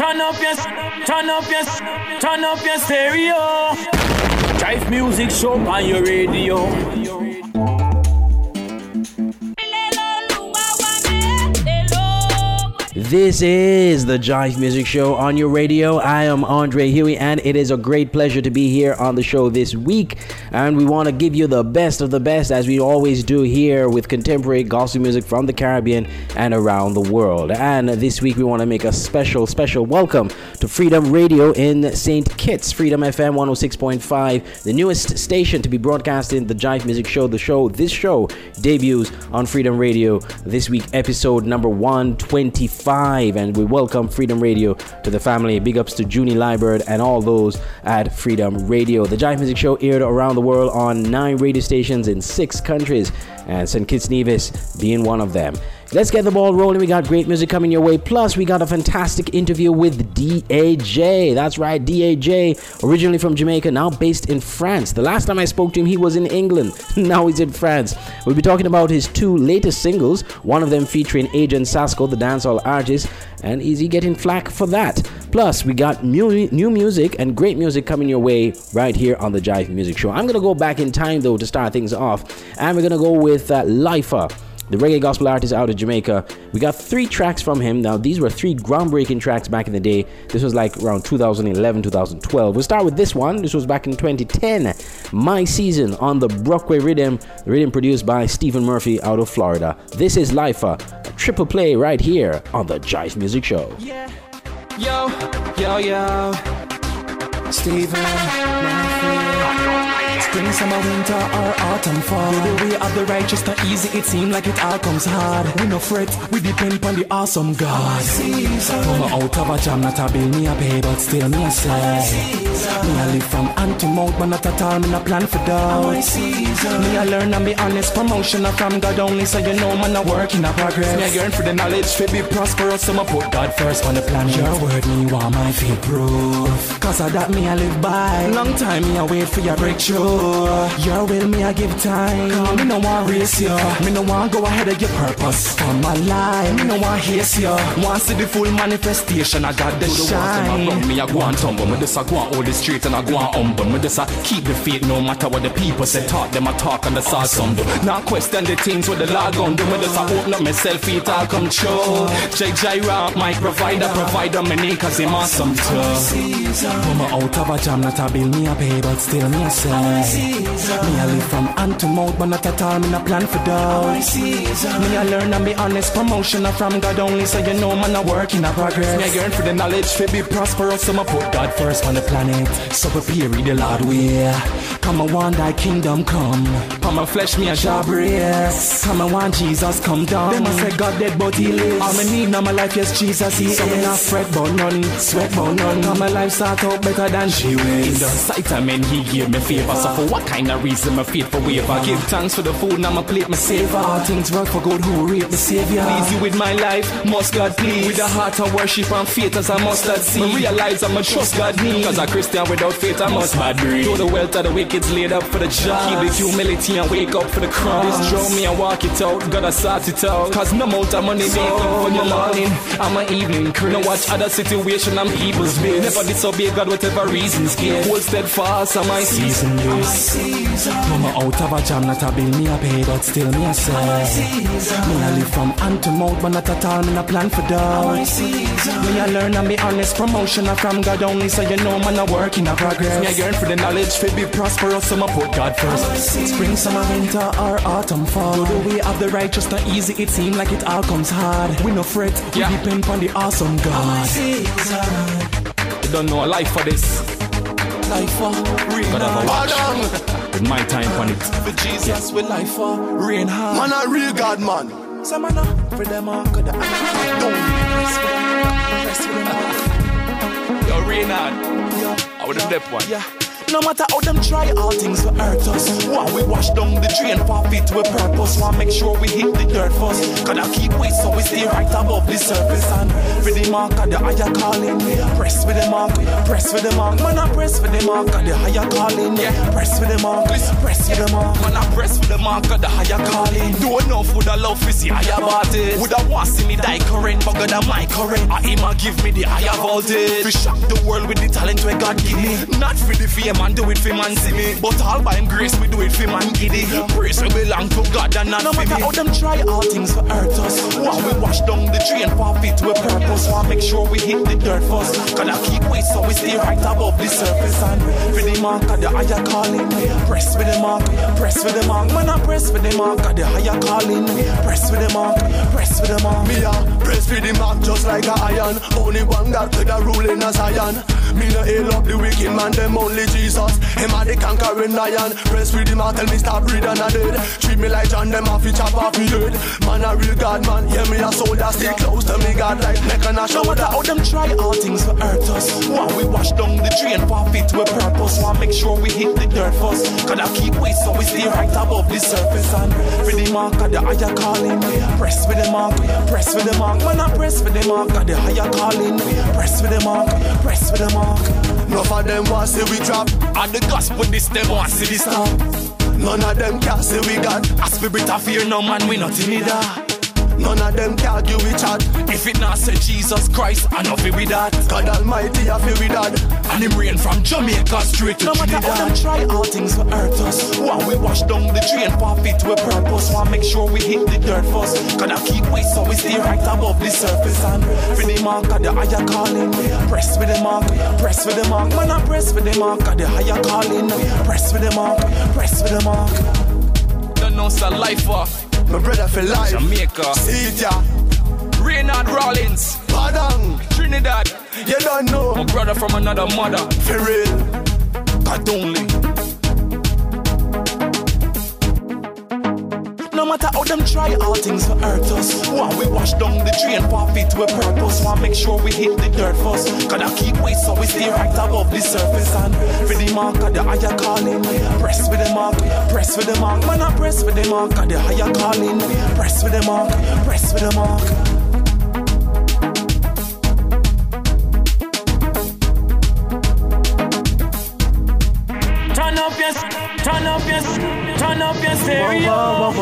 turn up your, turn up your, turn up your stereo. Jive music show on your radio. This is the Jive Music Show on your radio. I am Andre Huey, and it is a great pleasure to be here on the show this week. And we want to give you the best of the best, as we always do here with contemporary gospel music from the Caribbean and around the world. And this week, we want to make a special, special welcome to Freedom Radio in St. Kitts, Freedom FM 106.5, the newest station to be broadcasting the Jive Music Show. The show, this show debuts on Freedom Radio this week, episode number 125 and we welcome Freedom Radio to the family. Big ups to Junie Liburd and all those at Freedom Radio. The Jive Music Show aired around the world on nine radio stations in six countries, and St. Kitts Nevis being one of them. Let's get the ball rolling. We got great music coming your way. Plus, we got a fantastic interview with DAJ. That's right, DAJ, originally from Jamaica, now based in France. The last time I spoke to him, he was in England. now he's in France. We'll be talking about his two latest singles, one of them featuring Agent Sasco, the dancehall artist, and is he getting flack for that? Plus, we got new, new music and great music coming your way right here on the Jive Music Show. I'm going to go back in time, though, to start things off, and we're going to go with uh, Lifer the reggae gospel artist out of Jamaica. We got three tracks from him. Now, these were three groundbreaking tracks back in the day. This was like around 2011, 2012. We'll start with this one. This was back in 2010. My Season on the Brockway Rhythm, the rhythm produced by Stephen Murphy out of Florida. This is Lifer, a triple play right here on the Jive Music Show. Yeah. Yo, yo, yo. Stephen Murphy. Spring, summer, winter, or autumn, fall. The way of the righteous, not easy, it seems like it all comes hard. We no fret, we depend on the awesome God. Come out of a jam, not a bill, me a pay, but still me a say. Me a live from hand to mouth, but not at all, me no plan for doubt. Me a learn and be honest, promotion are from God only, so you know man a work in a progress. Me a yearn for the knowledge, to be prosperous, so me put God first on the plan. Your word, me want my feet proof. Cause of that me I live by. Long time me a wait for your breakthrough. Your with me I give time. Cause me no want race you. Me no want go ahead of your purpose. For my life, me no want haste you. Want see the full manifestation. I got the shine. Water me I go and tumble. Me just a go on all the street and I go on humble. Me just a keep the faith no matter what the people say. Talk them I talk and the saw some do. Now question the things with the law gon' do. Me just a open up myself it all come true. J J Rock, my provider, provider me need cause him awesome too. Come out of a jam, not a bill me a pay, but still me a say. Me I live from hand to mouth, but not at all me a plan for doubt. Me I learn and be honest, promotion are from God only, so you know man a work in a progress. Me I yearn for the knowledge, to be prosperous, so me put God first on the planet. So prepare the Lord way. Come and want thy kingdom come. On my flesh, me a job Yes. Come and want Jesus come down. Them I say God dead, but he lives. All me need now my life, yes Jesus he so is. So me not fret but none, sweat but none. Now my life start out better than she was. In the sight of men, he gave me favor. So for what kind of reason my faith for waiver? Give thanks for the food, now my plate, my savor. All things work for good who reap the savior. Please you with my life, must God please. With a heart of worship and faith as I must not see. I realize I'm a trust God need. Cause a Christian without faith, I must bad breed. Though the wealth of the wicked's laid up for the job. Keep the humility and wake up for the cross. Draw me and walk it out, gotta sort it out. Cause no amount of money make up for your morning. I'm an evening crew. No watch other situation and people's biz. Never disobey God, whatever reasons give. Hold steadfast on my season is. Come out of a jam, not a bill me a pay, but still me a say. Me a live from hand to mouth, but not at all me a plan for doubt. Me a learn and be honest, promotion are from God only, so you know man a work in a progress. Me a yearn for the knowledge, to be prosperous, so I put God first. Spring, summer, winter, or autumn, fall. The way of the righteous, not easy, it seem like it all comes hard. We no fret, we Yeah. depend on the awesome God. Oh, you don't know a life for this. Life for rain Gotta go hard. watch. With my time on it. For Jesus, with life for rain hard. Man a real God man. Some man up for them all, could Yo, Reynard. I would have left one. Yeah. No matter how them try, all things will hurt us. While we wash down the drain, pop it to a purpose. Want make sure we hit the dirt first. Gotta keep weight so we stay right above the surface. And for the mark of the higher calling, press with the mark, press with the mark. Man, I press with the mark of the higher calling. Yeah, Press with the mark, press with the mark. Man, I press with the mark of the higher calling. Don't know for the love for see higher body. Would I want see me die current, but God, my current. I him give me the higher voltage. We shock the world with the talent where God give me. Not for the fame and do it for man see me. But all by him grace we do it for man giddy. Praise we belong to God and not no for me. No matter how them try, all things will hurt us. While we wash down the tree and pop it to a purpose. Want make sure we hit the dirt first. Gotta keep weight so we stay right above the surface. And for the mark of the higher calling. Press with the mark, press with the mark. Man, I press with the mark of the higher calling. Press with the mark, press with the mark. Me a press with the mark just like a iron. Only one God could have ruling as Zion. Me no hail up the wicked man, them only Jesus. Him a the conquering lion. Press with him and tell me stop breathing and dead. Me like John, them off chop off me head. Man a real God man, yeah me a soldier, stay close to me God like neck and a shoulder. How them try, all things will hurt us. While we wash down the drain, pop it to a purpose. Want make sure we hit the dirt first. Gotta keep weight so we stay right above the surface and for the mark of the higher calling. Press with the mark, press with the mark. Man I press with the mark of the higher calling. Press with the mark, press with the mark mark. Enough of them want see we drop. And the gospel this them want see this stop. None of them can say we got a spirit of fear. No man, we not in that. None of them can argue with chat. If it not say Jesus Christ, I know fi with that. God Almighty, I feel with that. And him rain from Jamaica straight to no Trinidad. No matter how them try, all things will hurt us. While we wash down the drain, pop it to a purpose. Want make sure we hit the dirt first. Gotta keep weight so we stay right above the surface. And for the mark of the higher calling, press with the mark, press with the mark. Man, I press with the mark of the higher calling. Press with the mark, press with the mark. Don't know, it's a life off. My brother for life. Jamaica. Yeah. Reynard Rollins. Padang. Trinidad. You don't know. My brother from another mother. For real. God only. No matter how them try, all things will hurt us. While we wash down the drain, pop it to a purpose. Want make sure we hit the dirt first. Gotta keep weight so we stay right above the surface. And for the mark of the higher calling, press with the mark, press with the mark. Man, I press with the mark of the higher calling. Press with the mark, press with the mark. Turn up your, turn up your. Turn up your stereo.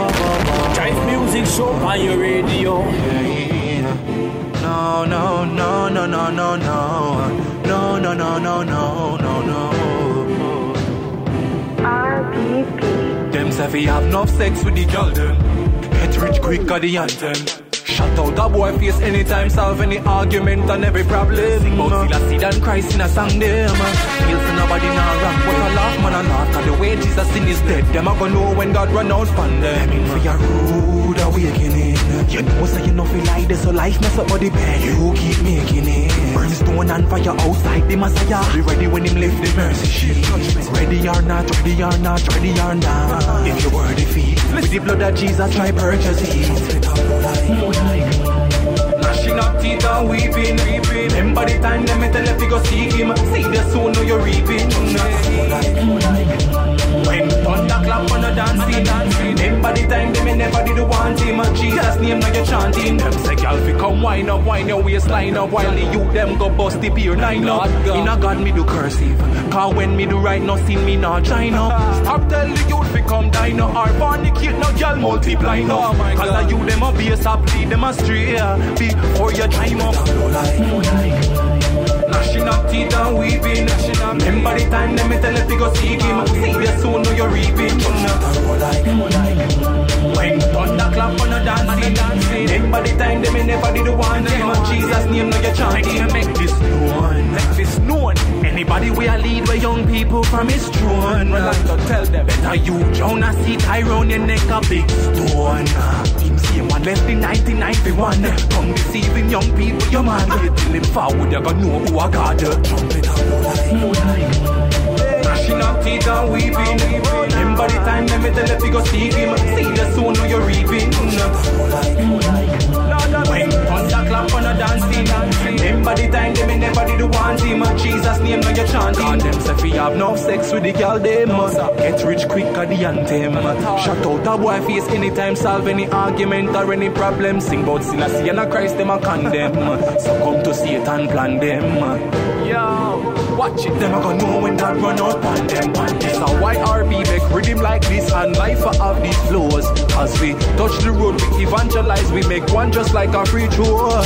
Jive music show on your radio. No, no, no, no, no, no, no. No, no, no, no, no, no, no. RPP. Them say we have enough sex with the girl them. Get rich quick at the anthem. Shut out a boy face anytime, solve any argument and every problem. Sing about a and Christ in a song them. Feel for nobody now rock, but a laugh man and laugh. Cause the way Jesus sin is dead, them a gonna know when God run out from them. In for your rude awakening. You know say you know feel like this, so life mess up body bed. You keep making it. Brimstone and fire outside the Messiah. Be ready when him lift the mercy sheet. Ready or not, ready or not, ready or not. Uh-huh. If you were defeat, with the blood of Jesus, try purchase it. Teeth and weeping, weeping. Remember the time them me tell you to go seek him. See the soon know you're reaping. When thunder clap on the dancing. Remember the time them me never did want him. Jesus name now you're chanting. Them say girl fi come wine up, wine your waistline up while the youth them go bust the beer nine up. In a God me do cursive. Cause when me do right, no sin me not up. Stop tell the youth fi come dine up. Or fornicate no girl multiply no. Cause the youth them a base up, lead them astray. Yeah, before you time up. Teeth and weeping. Remember the time them me tell you to go seek him. See you soon know you're reaping. When thunder clap on a dancing, dancing. Remember the time them me never did one him. Jesus name know you're chanting. Make this known, make this known. Anybody we a lead where young people from his throne. Well, I tell them better you Jonah see Tyrone your neck a big stone. Him same one left in 1991. Come deceiving young people, your man. Till him forward, you gonna know who I got. Trumpet up, Gnashing up teeth and weeping. Remember the time them me tell you go see him. See the soon know you're reaping. When thunder clap on a dancing. Remember the time them me never did want him. Jesus name now you chanting. Them say fi have no sex with the girl them. Get rich quick at the anthem. Shut out a boy face anytime solve any argument or any problem. Sing about Selassie and a Christ them a condemn. So come to Satan plan them. Yo, watch it. Them a gonna know when that run out on them. This a white RB make rhythm like this and life have these flows. As we touch the road, we evangelize, we make one just like a free throw.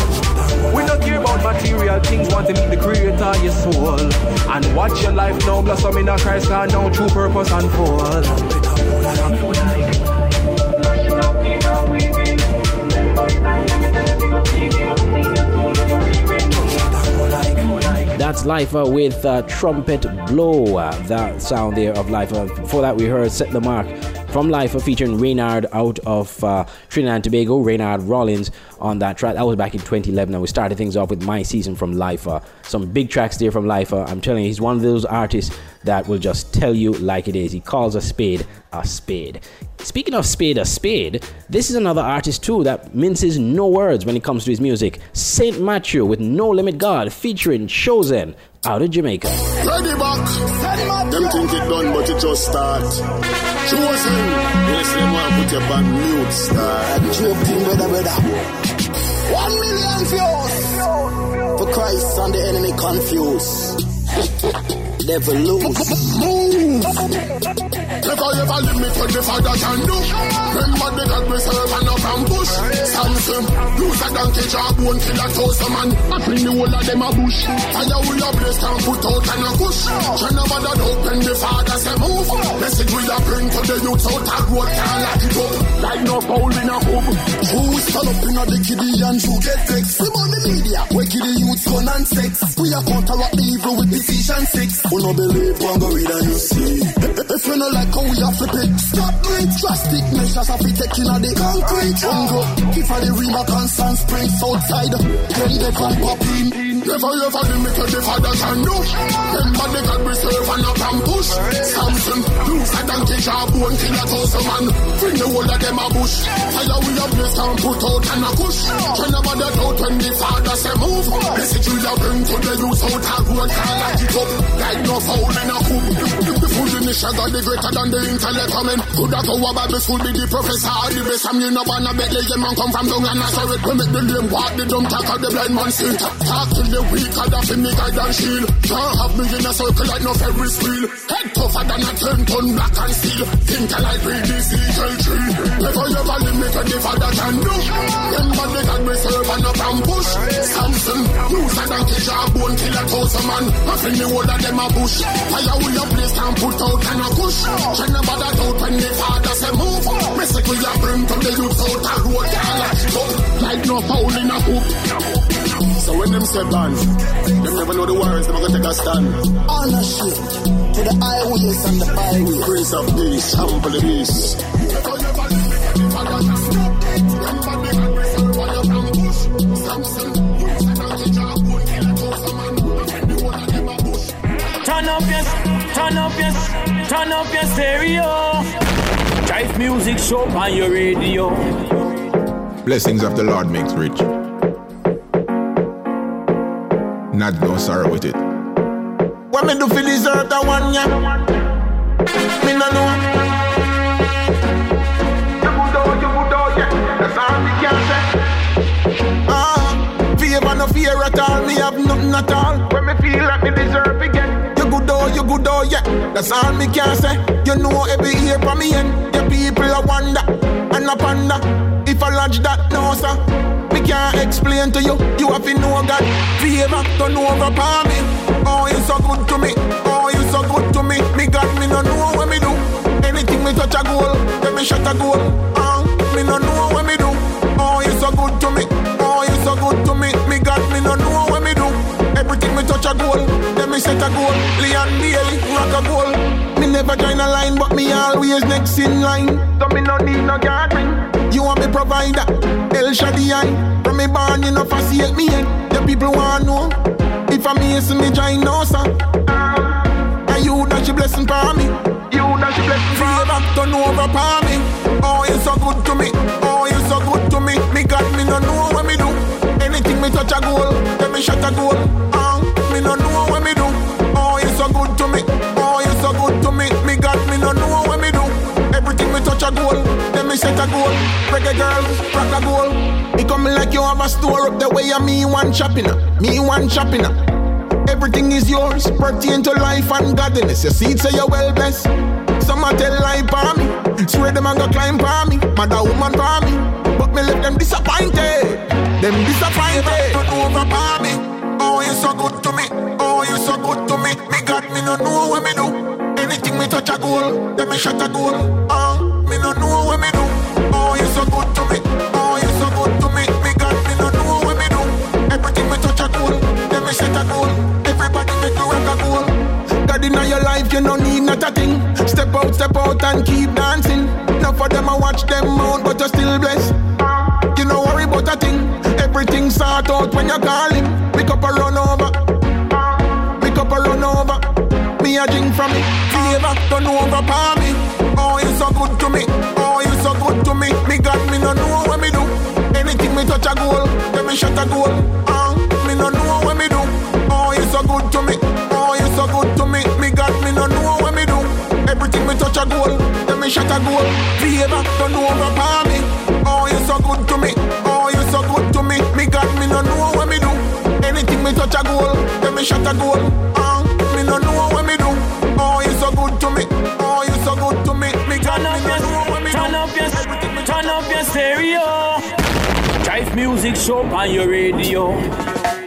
We don't care about material things, want to meet the creator, your soul. And watch your life now, blossom in a Christ, and now true purpose unfold. That's Lifer with uh, Trumpet Blow. Uh, that sound there of Lifer. Before that, we heard Set the Mark from Lifer featuring Reynard out of uh, Trinidad and Tobago, Reynard Rollins on that track. That was back in 2011, and we started things off with My Season from Lifer. Some big tracks there from Lifer. I'm telling you, he's one of those artists that will just tell you like it is. He calls a spade a spade. Speaking of spade a spade, this is another artist too that minces no words when it comes to his music. Saint Matthew with No Limit God featuring Chosen out of Jamaica. Ready back. Them think it done, but it just start. Chosen. Yes, them want put your band mute start. Joking, brother, brother. One million views for Christ and the enemy confused. Never lose. Move. Never ever limit what the father can do. Remember the God we serve and and push. Samson, lose a donkey job, won't kill a thousand man. I bring the whole of them a bush. Fire will a blaze and put out and a push. Turn over that open the father say move. Message we a bring to the youth out a road can't lock it up. Like no foul in a hoop. Who up in the kiddie and who get vexed? We on the media, where kiddie youths gun and sex. We a counteract the evil with decision six. Who no believe one go read and you see. If you no like how we have flip it, stop doing drastic measures of it taking on the concrete jungle. If I the remark and sand springs outside, then they come pop in. Never ever limit what the father can do. Remember the God we serve and and push. Samson, lose a donkey job, won't kill a thousand man. Bring the whole of them a bush. Fire we a blaze and put out and a push. Turn about that out when the father say move. Message we a bring to the youth out a road, can't lock it up. Like no foul in a coop. The food in the sugar, the greater than the intellect coming. Could have go about the food be the professor or the best. I'm you know, one a bet the man come from down and Nazareth. We make the lame walk, the dumb talk, the blind man see. Talk till the weak, I have me guide and shield. Can't have me in a circle like no Ferris wheel. Head tougher than a ten ton black and steel. Think I like read this eagle tree. Never ever limit the father can do. Remember the God we serve and up and push. Samson, use a donkey won't kill a thousand man. I feel the whole of them a bush. Fire will your place and put out and a push. Check never that out when the father say move. We a bring to the youth out a road, up. Like no foul in a hoop. So when them say ban, them never know the words, them gonna take a stand. Ownership to the highways and the byways. Prince of Peace, humble the beast. Turn up your, turn up your, turn up your stereo. Jive music show on your radio. Blessings of the Lord makes rich. Not no sorrow with it. What me do for deserve that one, yeah? Me no know. You good oh, you good oh, yeah. That's all me can say. Ah, favor no fear at all. Me have nothing at all. When me feel like me deserve again. You good oh, you good oh, yeah. That's all me can say. You know every year from me end. The people a wonder and a ponder. If I lodge that no sir. Can't explain to you. You have to know God. Favor turn over for me. Oh, you so good to me. Oh, you so good to me. Me God, me no know what me do. Anything me touch a goal, then me shot a goal. Uh, me no know what me do. Oh, you so good to me. Oh, you so good to me. Me God, me no know what me do. Everything me touch a goal, then me set a goal. Leon Bailey, rock a goal. Never join a line, but me always next in line. So me no need no guarding. You want me provider, El Shaddai. From me born, you know, forsake me. The people want know if I'm missing me join no sir. And you that she blessing for me. You that she blessing for me. turn over for me. Oh, you so good to me. Oh, you so good to me. Me God, me no know what me do. Anything me touch a goal, then me shot a goal. Uh, me no know what me do. Oh, you so good to me. A goal. Then me set a goal. Reggae girl, rock a goal. It coming like you have a store up the way of me one shopping. Me one shopping. Everything is yours, pertain to life and godliness. You see it say you're well best. Some a tell lie for me. Swear them a go climb for me. Mother woman for me. But me left them disappointed. Them disappointed. Turn over me. Oh, you're so good to me. Oh, you're so good to me. Me God, me no know what me do. Anything me touch a goal, then me shot a goal. Oh, Step out, and keep dancing. Now for them I watch them out, but you're still blessed. You no worry about a thing. Everything sort out when you call him. Pick up a run over. Pick up a run over. Me a drink from it. Favor turn over for me. Oh, you so good to me. Oh, you so good to me. Me God, me no know what me do. Anything me touch a goal, then me shot a goal. Uh, me no know what me do. Oh, you so good to me. Oh, you so good Everything me touch a goal, then me shot a goal. Favor turn over for me. Oh, you so good to me. Oh, you so good to me. Me God, me no know what me do. Anything me touch a goal, then me shot a goal. Uh, me no know what me do. Oh, you so good to me. Oh, you so good to me. Me God, Turn me up no your, know what me do. turn up your, turn up your stereo. Jive music show on your radio.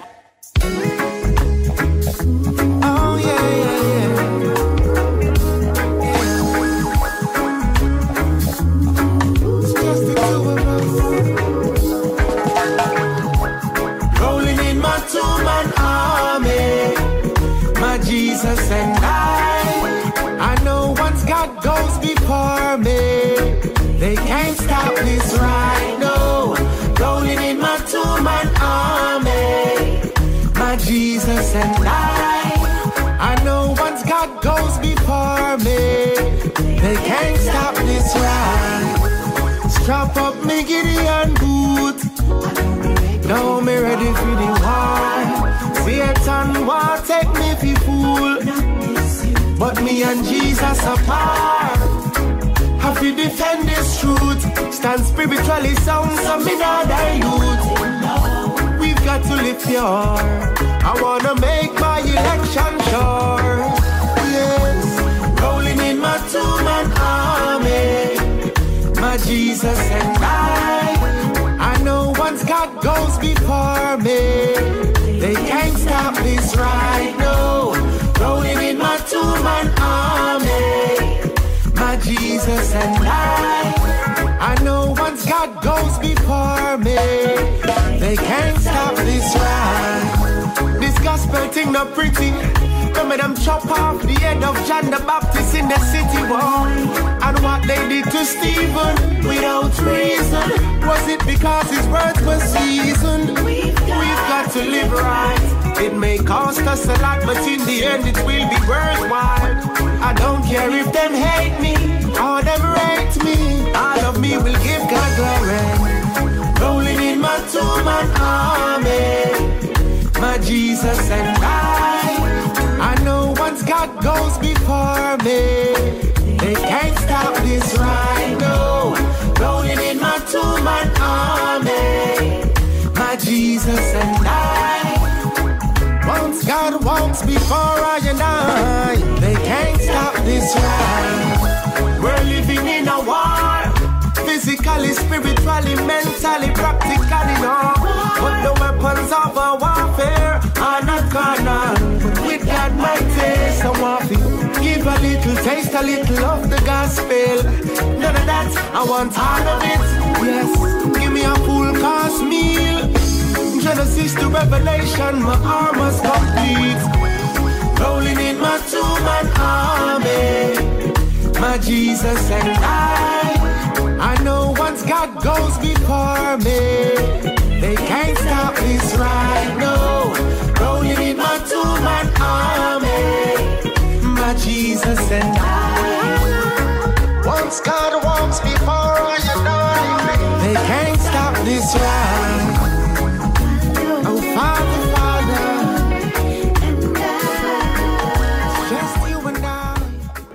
Strap up me Gideon boot. Now me ready for the war. Satan want take me for fool, but me and Jesus apart. Have to defend this truth. Stand spiritually sound, so me not dilute. We've got to live pure. I wanna make my election sure. Yes, rolling in my two-man army, my Jesus and I. I know once God goes before me, they can't stop this ride. No, rolling in my two-man army, my Jesus and I. I know once God goes before me, they can't stop this ride. This gospel thing not pretty. Remember them chop off the head of John the Baptist in the city wall. And what they did to Stephen without reason. Was it because his words were seasoned? We've got to live right. It may cost us a lot, but in the end it will be worthwhile. I don't care if them hate me or them rate me. All of me will give God glory. Rolling in my two-man army, my Jesus and God goes before me, they can't stop this ride. No, rolling in my two-man army, my Jesus and I. Once God walks before I and I, they can't stop this ride. We're living in a war, physically, spiritually, mentally, practically, no. But the weapons of our a little of the gospel. None of that, I want all of it. Yes, give me a full course meal. Genesis to Revelation, my armor's complete. Rolling in my two-man army, my Jesus and I. I know once God goes before me, they can't stop this ride. No, Jesus and I. Once God walks before and I, they can't stop this ride.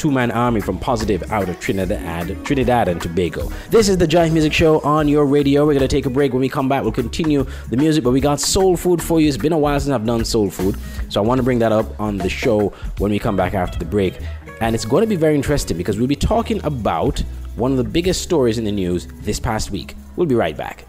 Two man army from Positive out of Trinidad, Trinidad and Tobago. This is the Jive Music Show on your radio. We're going to take a break. When we come back, we'll continue the music, but we got soul food for you. It's been a while since I've done soul food, so I want to bring that up on the show when we come back after the break. And it's going to be very interesting because we'll be talking about one of the biggest stories in the news this past week. We'll be right back.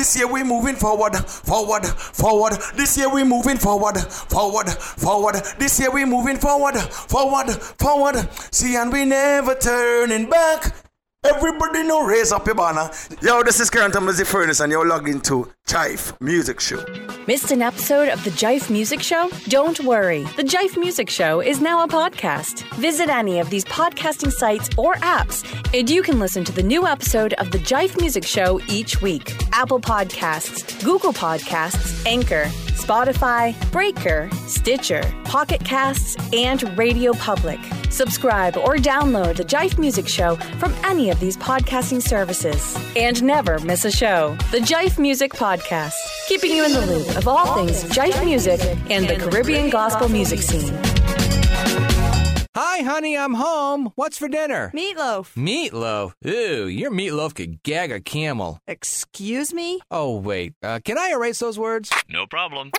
This year we moving forward, forward, forward. This year we moving forward, forward, forward. This year we moving forward, forward, forward. See, and we never turning back. Everybody know raise up your banner. Yo, this is Current the Furnace and you're logged into Jive Music Show. Missed an episode of the Jive Music Show? Don't worry. The Jive Music Show is now a podcast. Visit any of these podcasting sites or apps, and you can listen to the new episode of the Jive Music Show each week. Apple Podcasts, Google Podcasts, Anchor, Spotify, Breaker, Stitcher, Pocket Casts, and Radio Public. Subscribe or download the Jive Music Show from any of these podcasting services. And never miss a show. The Jive Music Podcast, keeping you in the loop of all things Jive music and the Caribbean gospel music scene. Hi, honey, I'm home. What's for dinner? Meatloaf. Meatloaf? Ooh, your meatloaf could gag a camel. Excuse me? Oh, wait. Uh, can I erase those words? No problem.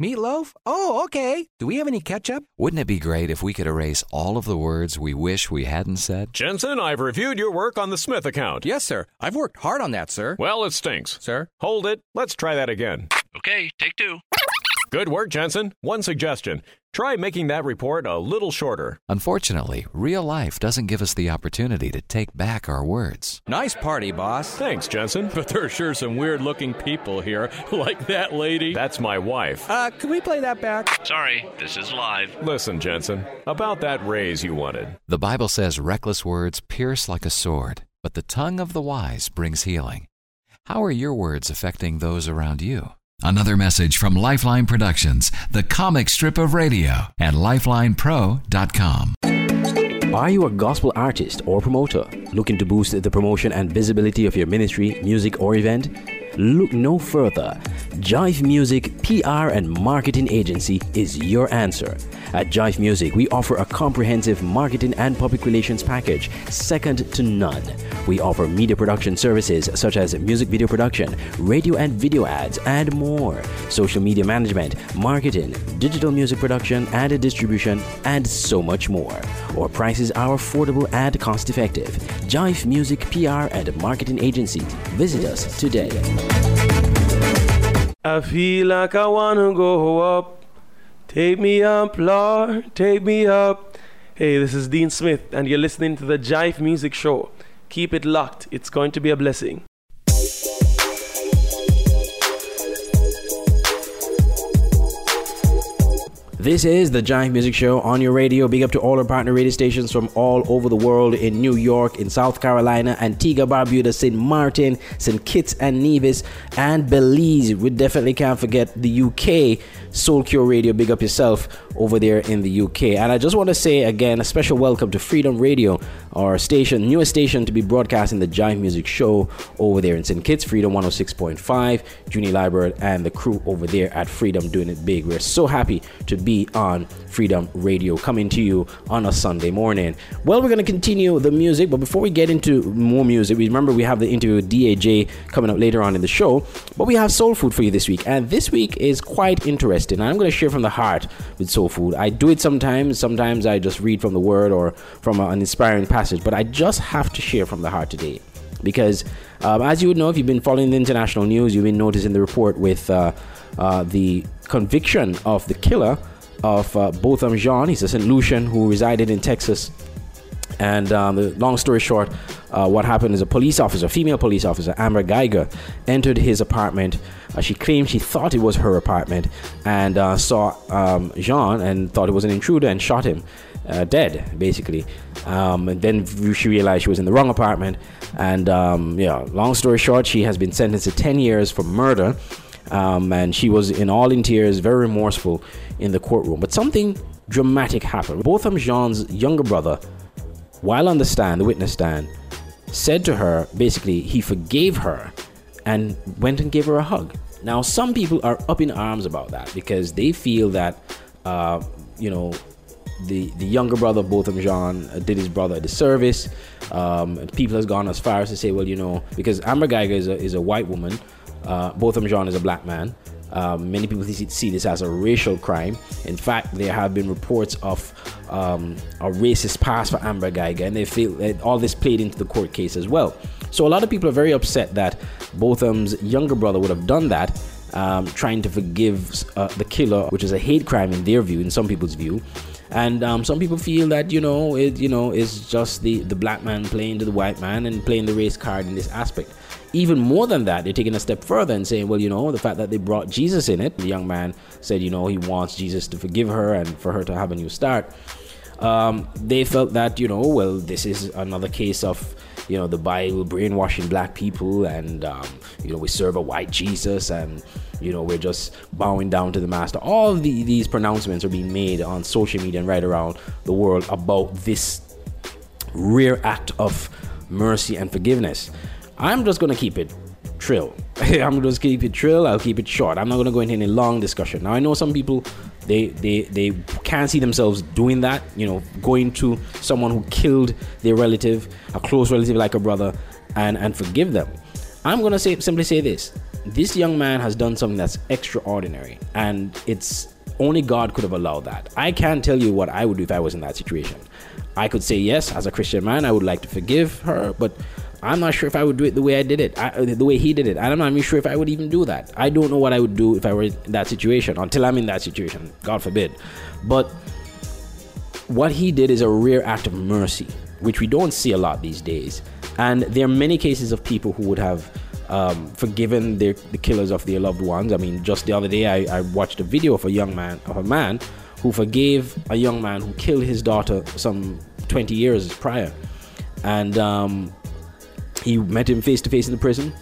Meatloaf? Oh, okay. Do we have any ketchup? Wouldn't it be great if we could erase all of the words we wish we hadn't said? Jensen, I've reviewed your work on the Smith account. Yes, sir. I've worked hard on that, sir. Well, it stinks. Sir? Hold it. Let's try that again. Okay, take two. Good work, Jensen. One suggestion. Try making that report a little shorter. Unfortunately, real life doesn't give us the opportunity to take back our words. Nice party, boss. Thanks, Jensen. But there are sure some weird looking people here, like that lady. That's my wife. Uh, can we play that back? Sorry, this is live. Listen, Jensen, about that raise you wanted. The Bible says reckless words pierce like a sword, but the tongue of the wise brings healing. How are your words affecting those around you? Another message from Lifeline Productions, the comic strip of radio, at lifelinepro.com. Are you a gospel artist or promoter looking to boost the promotion and visibility of your ministry, music, or event? Look no further. Jive Music PR and Marketing Agency is your answer. At Jive Music, we offer a comprehensive marketing and public relations package second to none. We offer media production services such as music video production, radio and video ads, and more, social media management, marketing, digital music production and distribution, and so much more. Our prices are affordable and cost effective. Jive Music PR and Marketing Agency. Visit us today. I feel like I wanna go up. Take me up, Lord, take me up. Hey, this is Dean Smith, and you're listening to the Jive Music Show. Keep it locked, it's going to be a blessing. This is the Jive Music Show on your radio. Big up to all our partner radio stations from all over the world in New York, in South Carolina, Antigua, Barbuda, St. Martin, St. Kitts and Nevis, and Belize. We definitely can't forget the UK Soul Cure Radio. Big up yourself over there in the UK. And I just want to say again a special welcome to Freedom Radio, our station, newest station to be broadcasting the Jive Music Show over there in St. Kitts, Freedom 106.5, Junie Liburd, and the crew over there at Freedom doing it big. We're so happy to be on Freedom Radio coming to you on a Sunday morning. Well, we're going to continue the music, but before we get into more music, remember we have the interview with DAJ coming up later on in the show, but we have soul food for you this week, and this week is quite interesting. I'm going to share from the heart with soul food. I do it sometimes, sometimes I just read from the word or from an inspiring passage, but I just have to share from the heart today. Because um, as you would know if you've been following the international news you've been noticing the report with uh, uh, the conviction of the killer of uh, Botham Jean. He's a St. Lucian who resided in Texas. And um, the long story short uh, what happened is a police officer female police officer Amber Guyger entered his apartment. Uh, she claimed she thought it was her apartment and uh, saw um, Jean and thought it was an intruder and shot him uh, dead, basically. Um, and then she realized she was in the wrong apartment. And um, yeah, long story short, she has been sentenced to 10 years for murder. Um, and she was in all in tears, very remorseful in the courtroom. But something dramatic happened. Botham Jean's younger brother, while on the stand, the witness stand, said to her basically he forgave her and went and gave her a hug. Now, some people are up in arms about that because they feel that, uh, you know, the the younger brother, of Botham Jean, uh, did his brother a disservice. Um, people has gone as far as to say, well, you know, because Amber Guyger is a, is a white woman, uh, Botham Jean is a black man. Um, many people see this as a racial crime. In fact, there have been reports of um, a racist past for Amber Guyger, and they feel that all this played into the court case as well. So a lot of people are very upset that Botham's younger brother would have done that, um, trying to forgive uh, the killer, which is a hate crime in their view, in some people's view. And um, some people feel that you know it, you know, is just the the black man playing to the white man and playing the race card in this aspect. Even more than that, they're taking a step further and saying, well, you know, the fact that they brought Jesus in it, the young man said, you know, he wants Jesus to forgive her and for her to have a new start. Um, they felt that, you know, well, this is another case of you know the bible brainwashing black people and um, you know we serve a white jesus and you know we're just bowing down to the master all the, these pronouncements are being made on social media and right around the world about this rare act of mercy and forgiveness I'm just gonna keep it trill. I'm gonna just keep it trill. I'll keep it short. I'm not gonna go into any long discussion. Now I know some people they they they can't see themselves doing that. You know, going to someone who killed their relative, a close relative like a brother, and and forgive them. I'm gonna say simply say this: this young man has done something that's extraordinary, and it's only God could have allowed that. I can't tell you what I would do if I was in that situation. I could say yes, as a Christian man, I would like to forgive her, but I'm not sure if I would do it the way I did it, I, the way he did it. I'm not even sure if I would even do that. I don't know what I would do if I were in that situation until I'm in that situation. God forbid. But what he did is a rare act of mercy, which we don't see a lot these days. And there are many cases of people who would have um, forgiven their, the killers of their loved ones. I mean, just the other day, I, I watched a video of a young man, of a man who forgave a young man who killed his daughter some 20 years prior. And um, he met him face to face in the prison,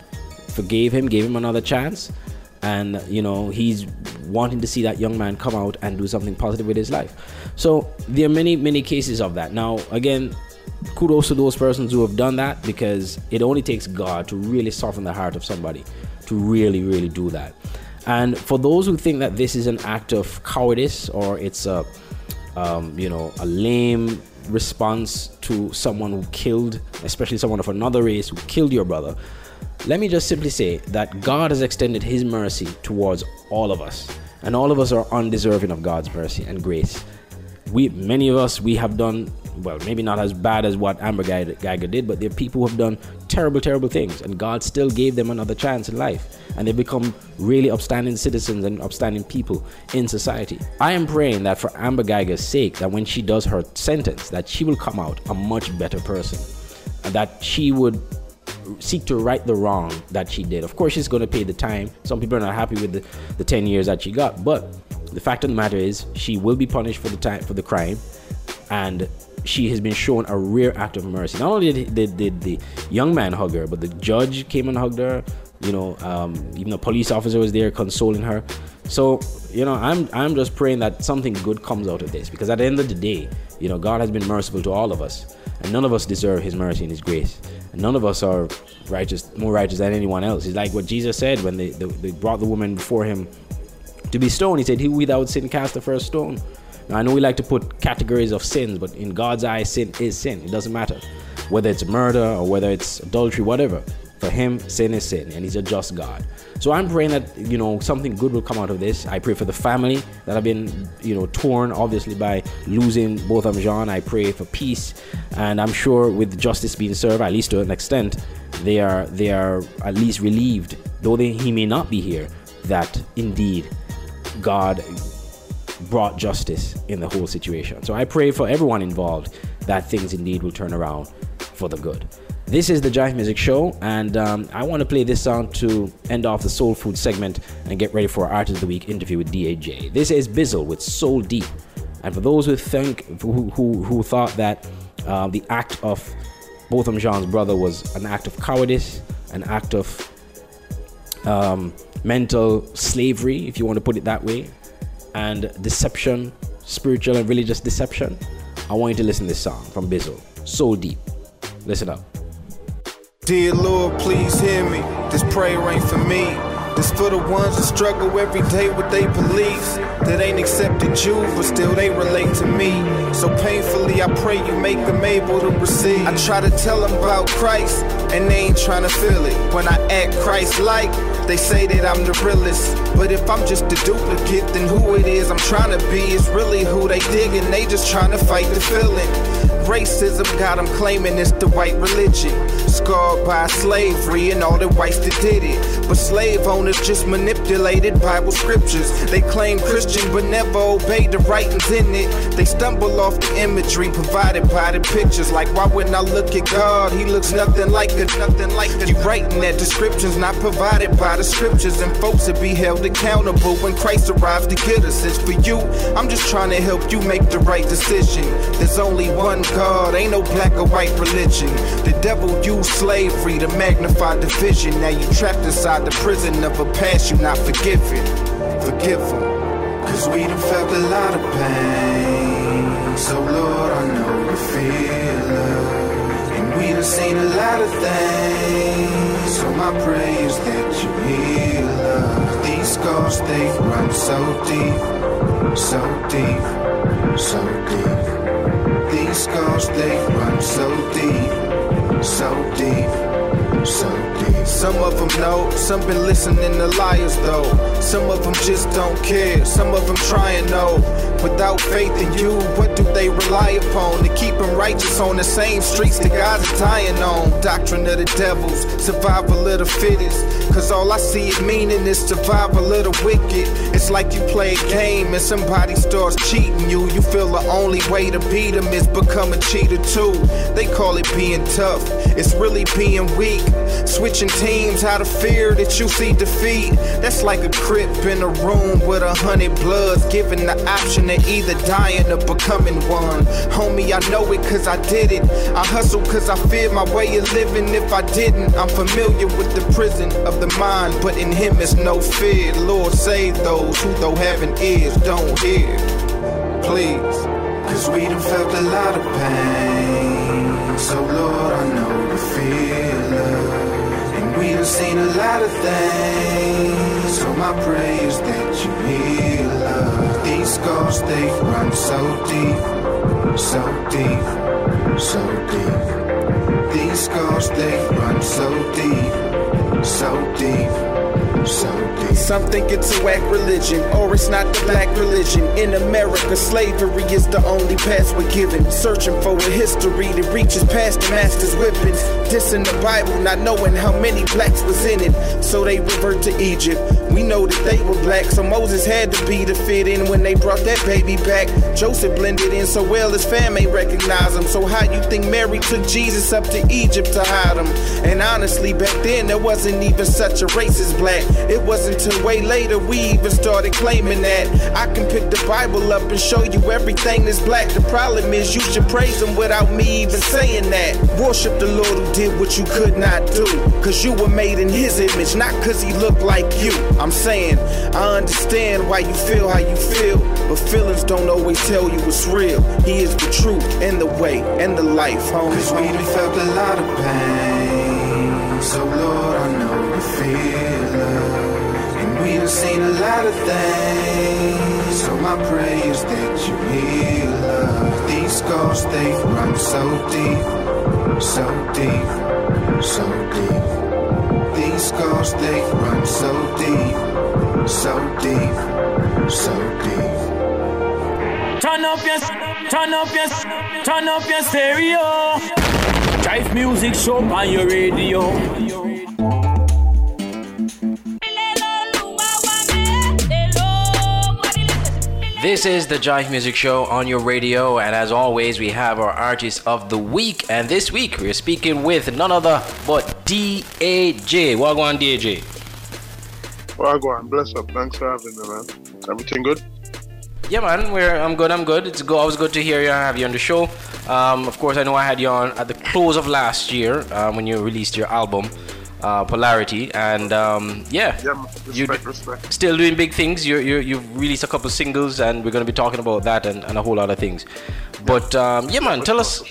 forgave him, gave him another chance, and you know he's wanting to see that young man come out and do something positive with his life. So there are many many cases of that. Now again, kudos to those persons who have done that because it only takes God to really soften the heart of somebody to really really do that. And for those who think that this is an act of cowardice or it's a um, you know a lame response to someone who killed, especially someone of another race who killed your brother, let me just simply say that God has extended His mercy towards all of us, and all of us are undeserving of God's mercy and grace. We, many of us, we have done well, maybe not as bad as what Amber Guyger did, but there are people who have done terrible, terrible things, and God still gave them another chance in life, and they've become really upstanding citizens and upstanding people in society. I am praying that for Amber Guyger's sake, that when she does her sentence, that she will come out a much better person, and that she would seek to right the wrong that she did. Of course, she's going to pay the time. Some people are not happy with the, the 10 years that she got, but the fact of the matter is, she will be punished for the time for the crime, and she has been shown a rare act of mercy. Not only did, did, did the young man hug her, but the judge came and hugged her. You know, um, even the police officer was there consoling her. So, you know, I'm I'm just praying that something good comes out of this because at the end of the day, you know, God has been merciful to all of us, and none of us deserve His mercy and His grace, and none of us are righteous, more righteous than anyone else. It's like what Jesus said when they, they, they brought the woman before Him to be stoned. He said, "He without sin cast the first stone." Now, I know we like to put categories of sins, but in God's eyes, sin is sin. It doesn't matter whether it's murder or whether it's adultery, whatever. For him, sin is sin, and he's a just God. So I'm praying that you know something good will come out of this. I pray for the family that have been you know torn, obviously by losing Botham Jean. I pray for peace, and I'm sure with justice being served, at least to an extent, they are they are at least relieved, though they, he may not be here. That indeed God brought justice in the whole situation. So I pray for everyone involved that things indeed will turn around for the good. This is the Jive Music Show, and um, I want to play this song to end off the Soul Food segment and get ready for our Artist of the Week interview with DAJ. This is Bizzle with Soul Deep. And for those who think, who, who, who thought that uh, the act of Botham Jean's brother was an act of cowardice, an act of um, mental slavery, if you want to put it that way, and deception, spiritual and religious deception, I want you to listen to this song from Bizzle. So deep. Listen up. Dear Lord, please hear me. This prayer ain't for me. This for the ones that struggle every day with their beliefs. That ain't accepted you, but still they relate to me. So painfully, I pray you make them able to receive. I try to tell them about Christ, and they ain't trying to feel it. When I act Christ like, they say that I'm the realest. But if I'm just a duplicate, then who it is I'm trying to be is really who they dig, and they just trying to fight the feeling. Racism got them claiming it's the white religion. Scarred by slavery and all the whites that did it. But slave owners just manipulated Bible scriptures. They claim Christian but never obeyed the writings in it. They stumble off the imagery provided by the pictures. Like why when I look at God, he looks nothing like a nothing like a You writing that description's not provided by the scriptures. And folks to be held accountable when Christ arrives to get us. It's for you. I'm just trying to help you make the right decision. There's only one God, ain't no black or white religion. The devil used slavery to magnify division. Now you trapped inside the prison of a past you not forgiven. Forgive them. Cause we done felt a lot of pain. So Lord, I know you feel it. Seen a lot of things. So my prayer is that you heal. These scars, they run so deep, so deep, so deep. These scars, they run so deep, so deep, so deep. Some of them know, some been listening to liars though. Some of them just don't care, some of them trying know. Without faith in you, what do they rely upon? To keep them righteous on the same streets that God is dying on. Doctrine of the devils, survival of the fittest. Cause all I see it meaning is survival of the wicked. It's like you play a game and somebody starts cheating you. You feel the only way to beat them is become a cheater too. They call it being tough, it's really being weak. Switching teams out of fear that you see defeat. That's like a crip in a room with a hundred bloods, given the option of either dying or becoming one. Homie, I know it cause I did it. I hustle cause I fear my way of living. If I didn't, I'm familiar with the prison of the mind, but in him is no fear. Lord, save those who, though having ears, don't hear. Please, cause we done felt a lot of pain. So, Lord, I know you feel it. And we have seen a lot of things. So, my prayer is that you heal us. These scars, they run so deep, so deep, so deep. These scars, they run so deep, so deep. Some think it's a whack religion, or it's not the black religion. In America, slavery is the only path we're given. Searching for a history that reaches past the master's whippings. Dissing the Bible, not knowing how many blacks was in it. So they revert to Egypt. We know that they were black, so Moses had to be to fit in when they brought that baby back. Joseph blended in so well his fam ain't recognize him. So how you think Mary took Jesus up to Egypt to hide him? And honestly, back then there wasn't even such a race as black. It wasn't till way later we even started claiming that. I can pick the Bible up and show you everything that's black. The problem is you should praise him without me even saying that. Worship the Lord who did what you could not do. Cause you were made in his image, not cause he looked like you. I'm saying, I understand why you feel how you feel, but feelings don't always tell you what's real. He is the truth and the way and the life, homie. Cause we felt a lot of pain. So Lord, I know you feel done seen a lot of things. So my prayer is that you heal us. These scars, they run so deep, so deep, so deep. These scars, they run so deep, so deep, so deep. Turn up your, turn up your, turn up your stereo. Jive music show on your radio. This is the Jive Music Show on your radio, and as always, we have our artist of the week. And this week, we're speaking with none other but DAJ. On, DAJ? Wagwan, bless up. Thanks for having me, man. Everything good? Yeah, man. We're, I'm good. I'm good. It's go, always good to hear you and have you on the show. Um, of course, I know I had you on at the close of last year um, when you released your album. Uh, Polarity and um, yeah, yeah respect, you respect. still doing big things. You you you've released a couple singles and we're going to be talking about that and, and a whole lot of things. But um, yeah, man, tell us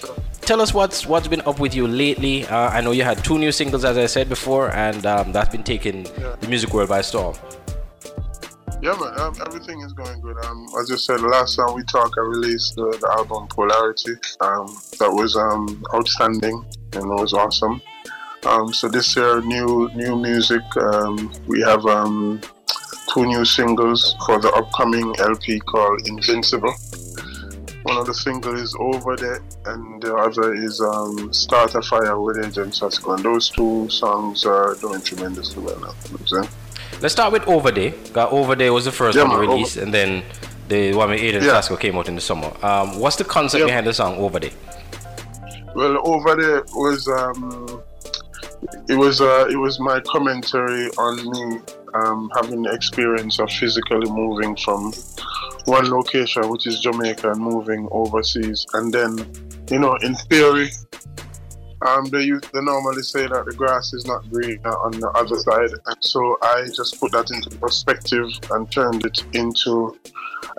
tell us what's what's been up with you lately. Uh, I know you had two new singles, as I said before, and um, that's been taking the music world by storm. Yeah, man, um, everything is going good. Um, as I said, last time we talked, I released the, the album Polarity. Um, that was um, outstanding and it was awesome. Um, so this year, new new music. Um, we have um, two new singles for the upcoming LP called Invincible. One of the singles is Over There, and the other is um, Start a Fire with Agent Sasco. And those two songs are doing tremendously well now. You know what I'm saying? Let's start with Over There. Over There was the first Yeah, one man, released, and then the one with Agent Yeah. Sasco came out in the summer. Um, what's the concept Yeah. behind the song Over There? Well, over there was um, it was uh, it was my commentary on me um, having the experience of physically moving from one location, which is Jamaica, and moving overseas, and then you know, in theory, um, they they normally say that the grass is not greener on the other side, and so I just put that into perspective and turned it into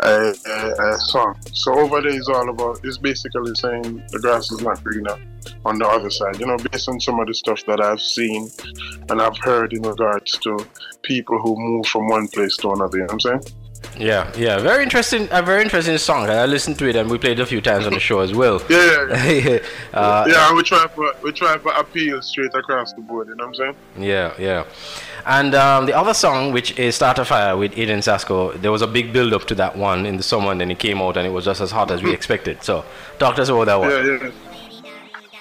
a, a, a song. So over there is all about It's basically saying the grass is not greener on the other side. You know, based on some of the stuff that I've seen and I've heard in regards to people who move from one place to another. You know what I'm saying? Yeah, yeah, very interesting. A very interesting song. I listened to it and we played it a few times on the show as well. Yeah, yeah. uh, yeah, we try for we try for appeal straight across the board. You know what I'm saying? Yeah, yeah. And um, the other song, which is Start a Fire with Agent Sasco, there was a big build up to that one in the summer, and then it came out and it was just as hot as we expected. So, talk to us about that one. Yeah, yeah.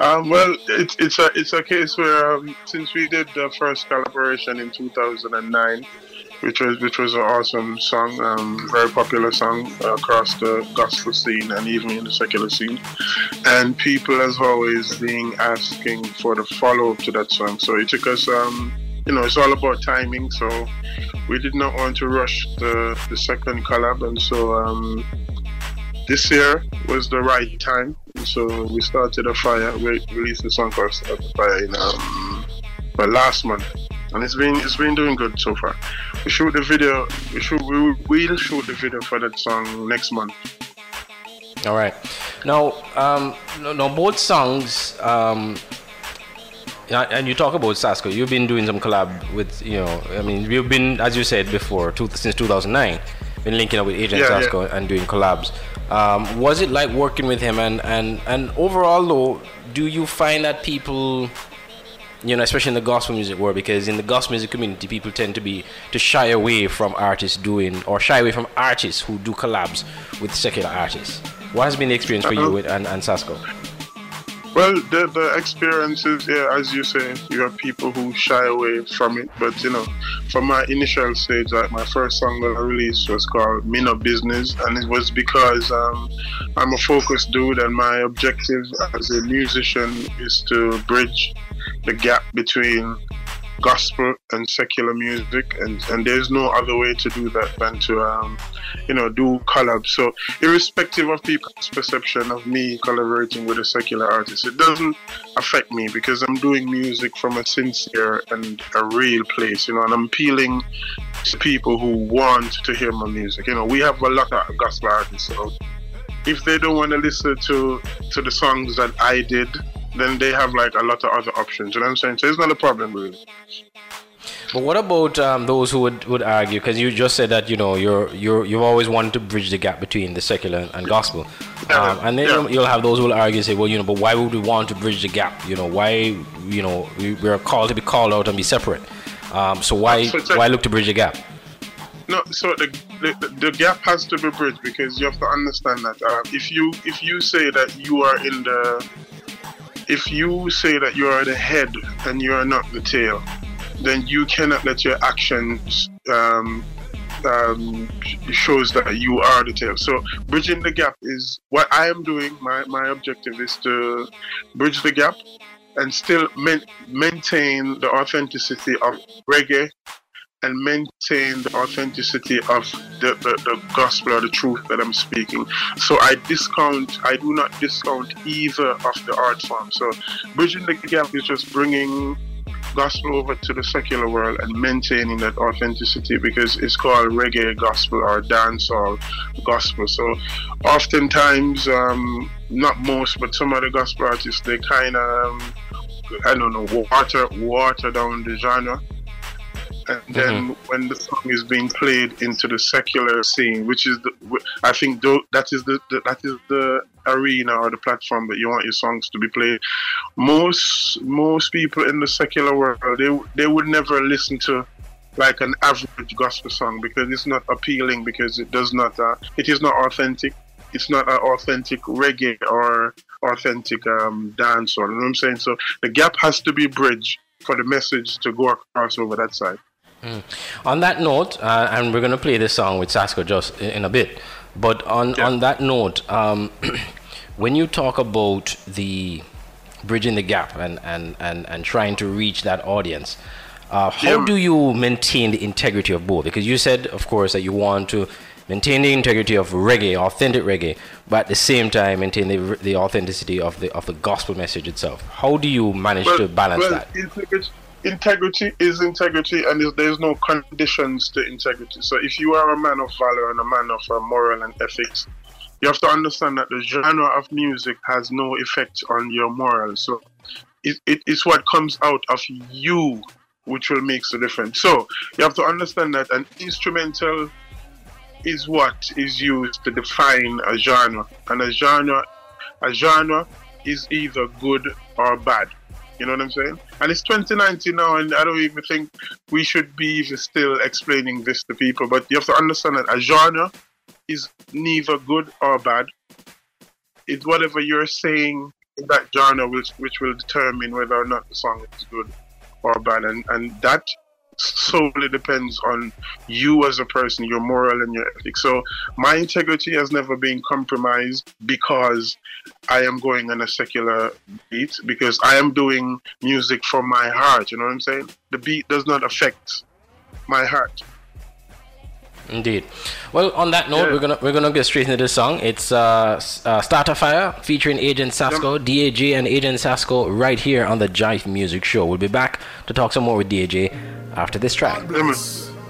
Um, well, it's it's a it's a case where um, since we did the first collaboration in 2009, which was which was an awesome song, um, very popular song across the gospel scene and even in the secular scene, and people as always being asking for the follow up to that song. So it took us, um, you know, it's all about timing. So we did not want to rush the the second collab, and so. Um, this year was the right time. So we started a fire. We released a song called Start a Fire in um, well, last month, and it's been it's been doing good so far. We shoot the video. We shoot. We will shoot the video for that song next month. All right. Now, um, no, no, both songs. Um, and you talk about Sasco. You've been doing some collab with, you know, I mean, you've been, as you said before, two, since 2009, been linking up with Agent Yeah, yeah. Sasco and doing collabs. Um, was it like working with him? And, and, and overall, though, do you find that people, you know, especially in the gospel music world, because in the gospel music community, people tend to be to shy away from artists doing or shy away from artists who do collabs with secular artists. What has been the experience for you with and, and Sasco? Well, the the experiences, yeah, as you say, you have people who shy away from it. But you know, from my initial stage, like my first song that I released was called "Me No Business," and it was because um, I'm a focused dude, and my objective as a musician is to bridge the gap between gospel and secular music, and and there's no other way to do that than to um, you know do collabs. So irrespective of people's perception of me collaborating with a secular artist, it doesn't affect me because I'm doing music from a sincere and a real place, you know, and I'm appealing to people who want to hear my music. You know, we have a lot of gospel artists, so if they don't want to listen to to the songs that I did, then they have like a lot of other options. You know what I'm saying? So it's not a problem really. But what about um, those who would, would argue? Because you just said that you know you're you're you've always wanted to bridge the gap between the secular and gospel, um, and then you'll, you'll have those who will argue say, well, you know, but why would we want to bridge the gap? You know, why you know we, we are called to be called out and be separate. Um, so why So like- why look to bridge the gap? No, so the, the the gap has to be bridged because you have to understand that uh, if you if you say that you are in the if you say that you are the head and you are not the tail, then you cannot let your actions um, um, shows that you are the tail. So bridging the gap is what I am doing. My my objective is to bridge the gap and still main, maintain the authenticity of reggae and maintain the authenticity of the, the, the gospel or the truth that I'm speaking. So I discount, I do not discount either of the art form. So bridging the gap is just bringing gospel over to the secular world and maintaining that authenticity because it's called reggae gospel or dancehall gospel. So oftentimes, um, not most, but some of the gospel artists, they kind of, um, I don't know, water water down the genre and then mm-hmm. when the song is being played into the secular scene, which is the, I think that is the, the, that is the arena or the platform that you want your songs to be played. Most most people in the secular world they they would never listen to like an average gospel song because it's not appealing because it does not uh, it is not authentic. It's not an authentic reggae or authentic um, dance or you know what I'm saying. So the gap has to be bridged for the message to go across over that side. Mm. On that note, uh, and we're going to play this song with Sasco just in a bit, but on, yeah. on that note, um, when you talk about the bridging the gap and, and, and, and trying to reach that audience, uh, how yeah. do you maintain the integrity of both? Because you said, of course, that you want to maintain the integrity of reggae, authentic reggae, but at the same time maintain the, the authenticity of the of the gospel message itself. How do you manage well, to balance well, that? Integrity, integrity is integrity, and there's no conditions to integrity. So if you are a man of valor and a man of uh, moral and ethics, you have to understand that the genre of music has no effect on your morals. So it, it, it's what comes out of you which will make the difference. So you have to understand that an instrumental is what is used to define a genre, and a genre, a genre is either good or bad. You know what I'm saying? And it's 2019 now, and I don't even think we should be still explaining this to people. But you have to understand that a genre is neither good or bad. It's whatever you're saying in that genre which, which will determine whether or not the song is good or bad. And, and that solely depends on you as a person, your moral and your ethics. So my integrity has never been compromised because I am going on a secular beat, because I am doing music from my heart. You know what I'm saying? The beat does not affect my heart. Indeed. Well, on that note, yeah. we're gonna we're gonna get straight into this song. It's uh, uh Start a Fire featuring Agent Sasco, DAJ, and Agent Sasco right here on the Jive Music Show. We'll be back to talk some more with DAJ after this track.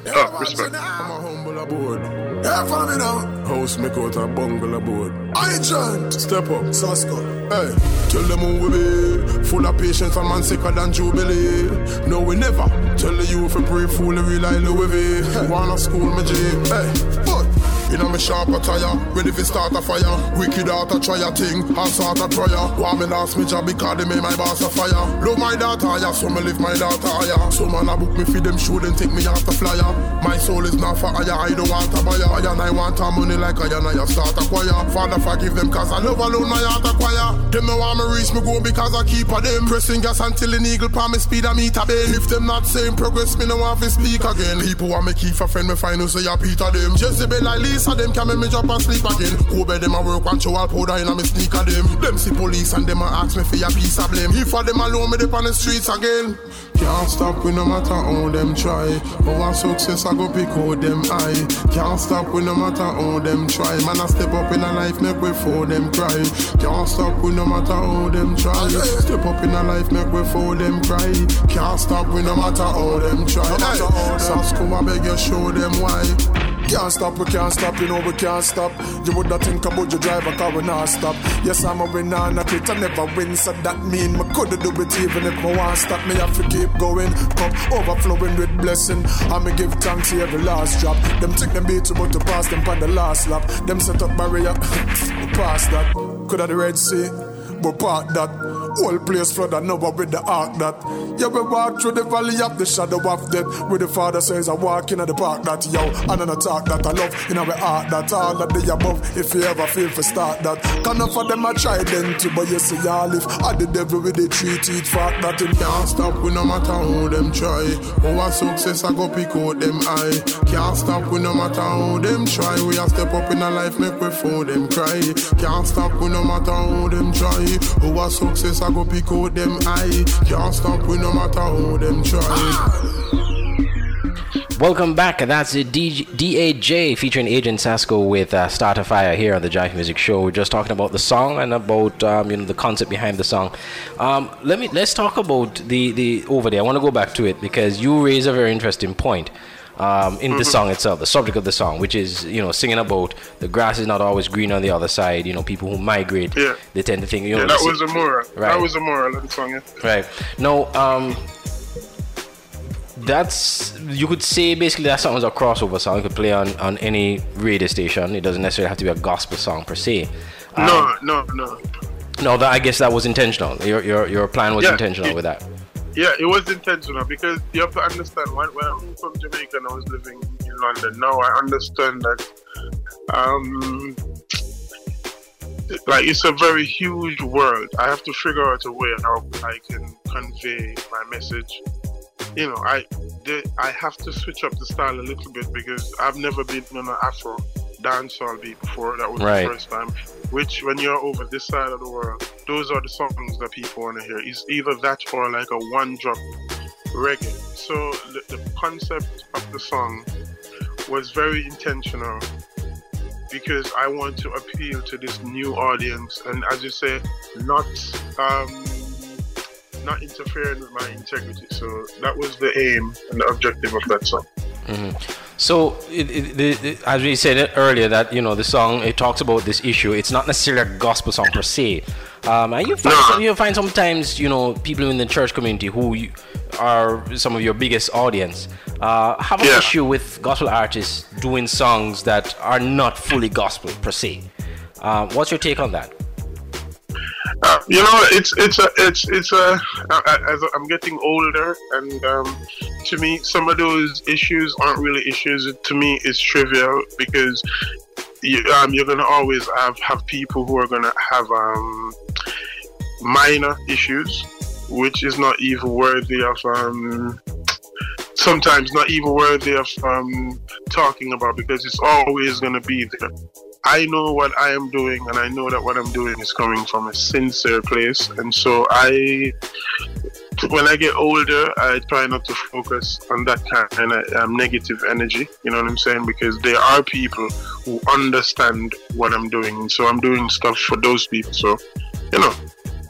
Oh, respect. Yeah, follow me now. House make out a bungle aboard. Agent, step up, Sasco. Hey, tell them who we be. Full of patience and man sicker than Jubilee. No, we never. Tell the youth to pray foolery like Louis V. Wanna school me G. Hey, but in a me sharp attire, ready for start a fire. Wicked out a try a thing, I start a prayer. Why me lost me job because they made my boss a fire. Love my daughter, yeah, so me live my daughter higher. So man a book me for them show them take me off the flyer. My soul is not for hire, I don't want a buyer. I and I want a money like I and I start a choir. Father forgive them cause I love alone my heart acquire. Them know want me reach me go because I keep a them. Pressing gas until an eagle palm me speed a meet a bend. If them not same progress, me no want to speak again. People want me keep a friend, me find who say I Peter them. Jezebel I like Lisa of them can make me jump and sleep again. Kobe them a work and show all powder in a me sneaker them. Them see police and them a ask me for a piece of blame. If for them alone me dip on the streets again. Can't stop we no matter how them try. Our success I go pick out them high. Can't stop we no matter how them try. Man I step up in a life make we for them cry. Can't stop we no matter how them try. Step up in a life make we for them cry. Can't stop we no matter how them try. Hey, Sasco I beg you show them why. Can't stop, we can't stop, you know we can't stop. You woulda think about your driver, car we not stop. Yes, I'm a winner and a quit, I never win, so that mean me coulda do it even if me want stop. Me have to keep going, cup overflowing with blessing. I me give thanks to every last drop. Them think them beat but to pass them on the last lap. Them set up barrier, pass that. Coulda the Red Sea but part that. Whole place flood and over with the ark that. Yeah, we walk through the valley of the shadow of death. Where the father says I walk in the park that yo. And an attack that I love in our heart that all of the above. If you ever feel for start that. Can of them I try them to, but you see y'all live. I the devil with the three teeth fact that it can't stop we no matter how them try. Oh, our success I go pick out them eye. Can't stop we no matter how them try. We a step up in a life make we for them cry. Can't stop we no matter how them try. Who a success, I go pick out them eye. Can't stop we no matter how them try. Welcome back. That's a D- DAJ featuring Agent Sasco with uh, Start a Fire here on the Jive Music Show. We're just talking about the song and about um, you know the concept behind the song. Um, let me let's talk about the the over there. I want to go back to it because you raise a very interesting point. Um, in the Mhm. song itself, the subject of the song, which is you know singing about the grass is not always green on the other side. You know, people who migrate, Yeah. they tend to think you know. yeah, that was a moral. Right. That was a moral of the song. Yeah. Right. No, um that's you could say basically that song was a crossover song. You could play on, on any radio station. It doesn't necessarily have to be a gospel song per se. Um, no, no, no. no, that I guess that was intentional. Your your your plan was Yeah, intentional it- with that. Yeah, it was intentional because you have to understand when, when I moved from Jamaica and I was living in London, now I understand that um like it's a very huge world. I have to figure out a way how I can convey my message. You know, I the, I have to switch up the style a little bit because I've never been on an Afro dancehall beat before. That was Right. the first time. Which, when you're over this side of the world, those are the songs that people want to hear. It's either that or like a one drop reggae. So the, the concept of the song was very intentional because I want to appeal to this new audience and as you say, not um, not interfering with my integrity. So that was the aim and the objective of that song. hmm So, it, it, as we said earlier, that you know the song it talks about this issue. It's not necessarily a gospel song per se. Um, and you find some, you find sometimes you know people in the church community who you, are some of your biggest audience uh, have an Yeah. issue with gospel artists doing songs that are not fully gospel per se. Uh, what's your take on that? Uh, you know, it's it's a it's it's a as I'm getting older, and um, to me, some of those issues aren't really issues. To me, it's trivial because you, um, you're gonna always have have people who are gonna have um, minor issues, which is not even worthy of um, sometimes not even worthy of um, talking about because it's always going to be there. I know what I am doing, and I know that what I'm doing is coming from a sincere place, and so I, when I get older, I try not to focus on that kind of um, negative energy. You know what I'm saying? Because there are people who understand what I'm doing, and so I'm doing stuff for those people. So, you know,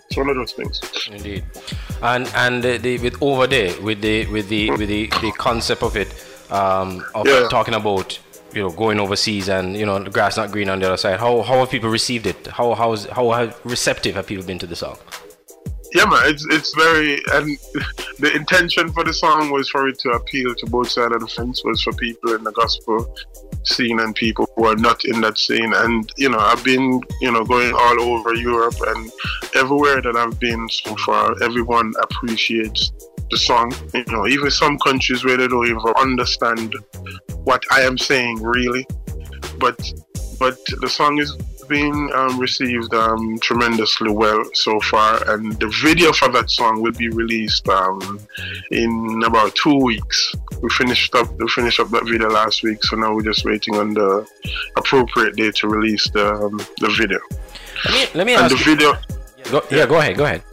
it's one of those things. Indeed, and and the, the, with over there with the with the with the, the concept of it um, of Yeah. talking about you know going overseas and you know the grass not green on the other side. How how have people received it? How how's how receptive have people been to the song? Yeah, man, it's it's very and the intention for the song was for it to appeal to both sides of the fence. Was for people in the gospel scene and people who are not in that scene. And you know, I've been you know going all over Europe and everywhere that I've been so far, everyone appreciates the song. You know, even some countries where they don't even understand what I am saying really, but but the song is being um, received um, tremendously well so far, and the video for that song will be released um, in about two weeks. We finished up we finished up that video last week, so now we're just waiting on the appropriate day to release the um, the video. Let me let me and ask the you- video. Go, yeah, go ahead, go ahead.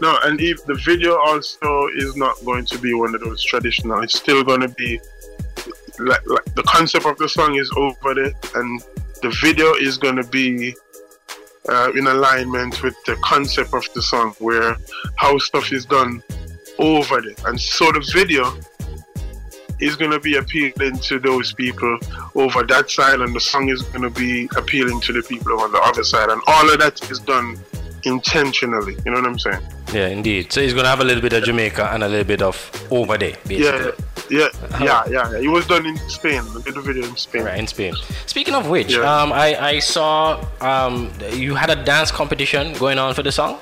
No, and if the video also is not going to be one of those traditional, it's still going to be like, like the concept of the song is over there, and the video is going to be uh, in alignment with the concept of the song, where how stuff is done over there, and so the video is going to be appealing to those people over that side, and the song is going to be appealing to the people on the other side, and all of that is done intentionally. You know what I'm saying? Yeah, indeed. So he's gonna have a little bit of Jamaica and a little bit of over there, basically. Yeah, yeah, yeah, yeah, yeah. It was done in Spain. The video in Spain. Right, in Spain. Speaking of which, Yeah. um, I, I saw um, you had a dance competition going on for the song.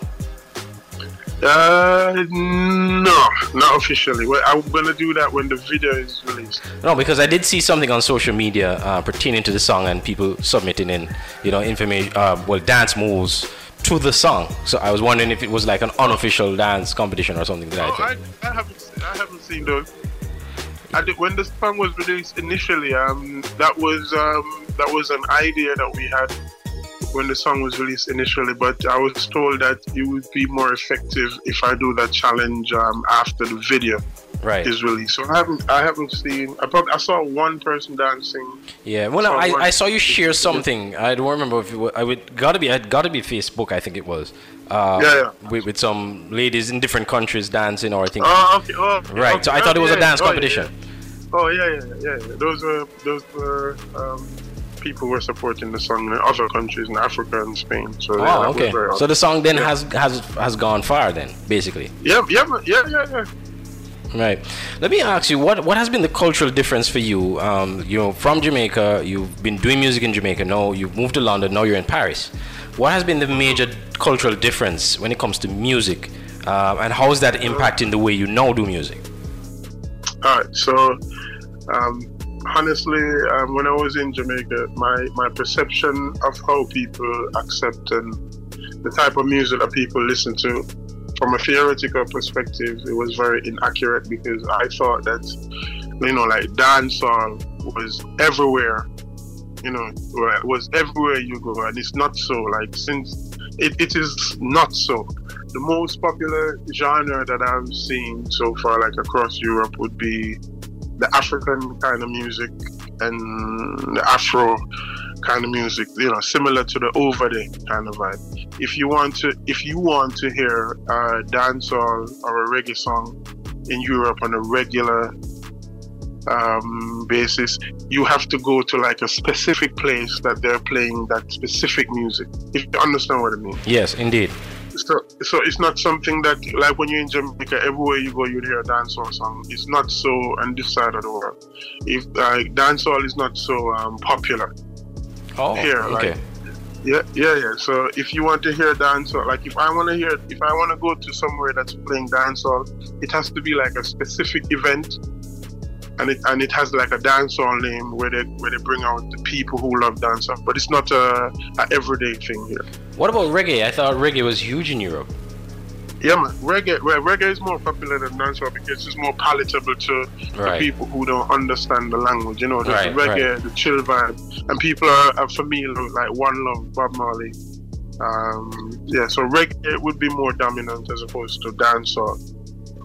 Uh, no, not officially. Well, I'm gonna do that when the video is released. No, because I did see something on social media uh, pertaining to the song and people submitting in, you know, information, uh, well, dance moves to the song. So I was wondering if it was like an unofficial dance competition or something like Oh, that. I, I haven't, I haven't seen those. I did, when the song was released initially, um, that was um, that was an idea that we had when the song was released initially. But I was told that it would be more effective if I do that challenge um, after the video Right. is released. So I haven't I haven't seen. I probably I saw one person dancing. Yeah, well, no, I, I saw you share something. I don't remember if it was, I would gotta be it gotta be Facebook. I think it was. Uh, Yeah, yeah. With, with some ladies in different countries dancing, or I think. Oh, okay. Oh, okay, right. So I thought it was Oh, a dance oh, yeah, competition. Oh yeah, yeah, yeah, yeah. Those were those were um, people were supporting the song in other countries in Africa and Spain. So Oh, was okay. So the song then Yeah. has has has gone far then, basically. Yeah, yeah, yeah, yeah, yeah. Right. Let me ask you, what what has been the cultural difference for you? Um, you know, from Jamaica, you've been doing music in Jamaica. Now you've moved to London. Now you're in Paris. What has been the major cultural difference when it comes to music, uh, and how is that impacting the way you now do music? All right. So, um, honestly, um, when I was in Jamaica, my my perception of how people accept and the type of music that people listen to, from a theoretical perspective, it was very inaccurate because I thought that, you know, like dancehall was everywhere. You know, was everywhere you go, and it's not so. Like since it, it is not so. The most popular genre that I've seen so far, like across Europe, would be the African kind of music and the Afro kind of music. You know, similar to the over there kind of vibe. If you want to, if you want to hear a dancehall or a reggae song in Europe on a regular um, basis, you have to go to like a specific place that they're playing that specific music. If you understand what I mean. Yes, indeed. So, so it's not something that like when you're in Jamaica, everywhere you go, you'd hear a dancehall song. It's not so on this side of the world. If uh, dancehall is not so um, popular Oh, here, okay. like yeah, yeah, yeah. So if you want to hear dancehall, like if I want to hear, if I want to go to somewhere that's playing dancehall, it has to be like a specific event, and it and it has like a dancehall name where they where they bring out the people who love dancehall. But it's not a, a everyday thing here. What about reggae? I thought reggae was huge in Europe. Yeah, man. Reggae, reggae is more popular than dancehall because it's more palatable to Right. the people who don't understand the language. You know, there's Right, the reggae, right. the chill vibe, and people are, are familiar with like One Love, Bob Marley. Um, yeah, so reggae would be more dominant as opposed to dancehall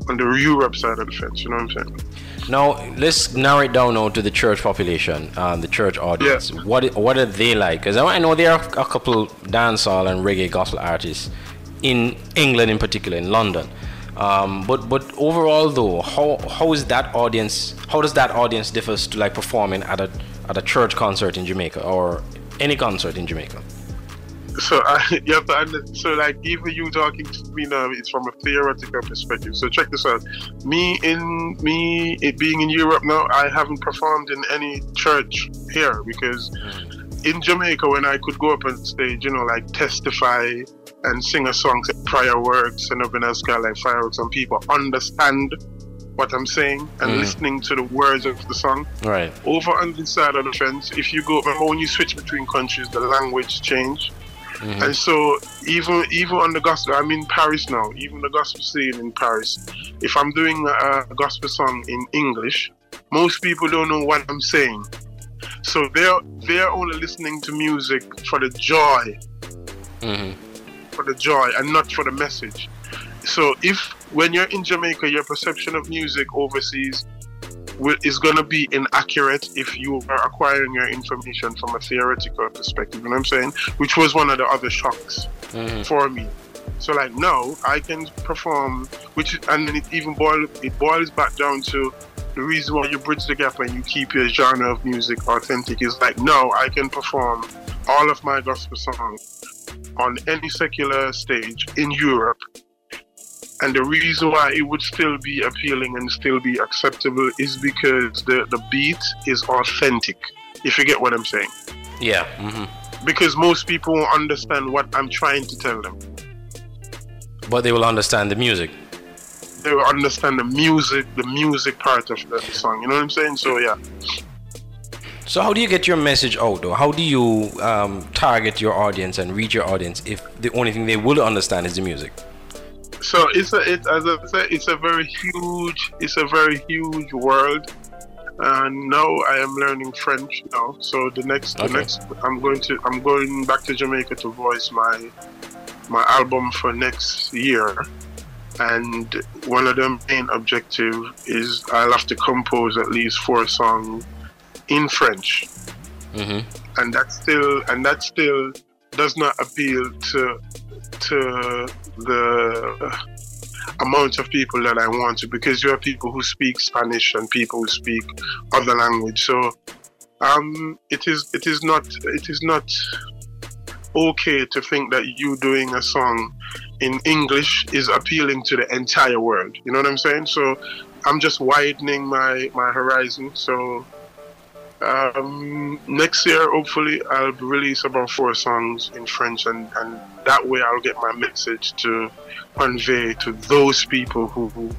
on the Europe side of the fence. You know what I'm saying? Now let's narrow it down now to the church population, um, the church audience. What what are they like? Because I know there are a couple dancehall and reggae gospel artists in England, in particular, in London. Um, but but overall though, how how is that audience? How does that audience differ to like performing at a at a church concert in Jamaica or any concert in Jamaica? So uh, you have to understand. So like even you talking to me now, it's from a theoretical perspective. So check this out. Me in me it being in Europe now, I haven't performed in any church here because in Jamaica when I could go up on stage, you know, like testify and sing a song, prior works and kind of like fireworks, and people understand what I'm saying and Mm. listening to the words of the song. Right. Over on this side of the fence, if you go, remember when you switch between countries, the language change. And so even even on the gospel, I'm in Paris now. Even the gospel scene in Paris, if I'm doing a gospel song in English, most people don't know what I'm saying. So they're they're only listening to music for the joy, for the joy, and not for the message. So if when you're in Jamaica, your perception of music overseas will, is going to be inaccurate if you are acquiring your information from a theoretical perspective. You know what I'm saying? Which was one of the other shocks mm-hmm. for me. So like now I can perform, which and then it even boil it boils back down to the reason why you bridge the gap and you keep your genre of music authentic is like now I can perform all of my gospel songs on any secular stage in Europe. And the reason why it would still be appealing and still be acceptable is because the, the beat is authentic, if you get what I'm saying. Yeah. hmm Because most people won't understand what I'm trying to tell them. But they will understand the music. They will understand the music, the music part of the song. You know what I'm saying? So yeah. So how do you get your message out though? How do you um, target your audience and reach your audience if the only thing they will understand is the music? So it's a, it, as I said, it's a very huge, it's a very huge world. And now I am learning French now. So the next, the next, I'm going to, I'm going back to Jamaica to voice my, my album for next year. and one of the main objective is I'll have to compose at least four songs in French, Mm-hmm. and that still and that still does not appeal to to the amount of people that I want to because you have people who speak Spanish and people who speak other language. So um, it is it is not it is not okay to think that you doing a song in English is appealing to the entire world. You know what I'm saying? So I'm just widening my my horizon. So um, next year, hopefully, I'll release about four songs in French, and, and that way I'll get my message to convey to those people who, who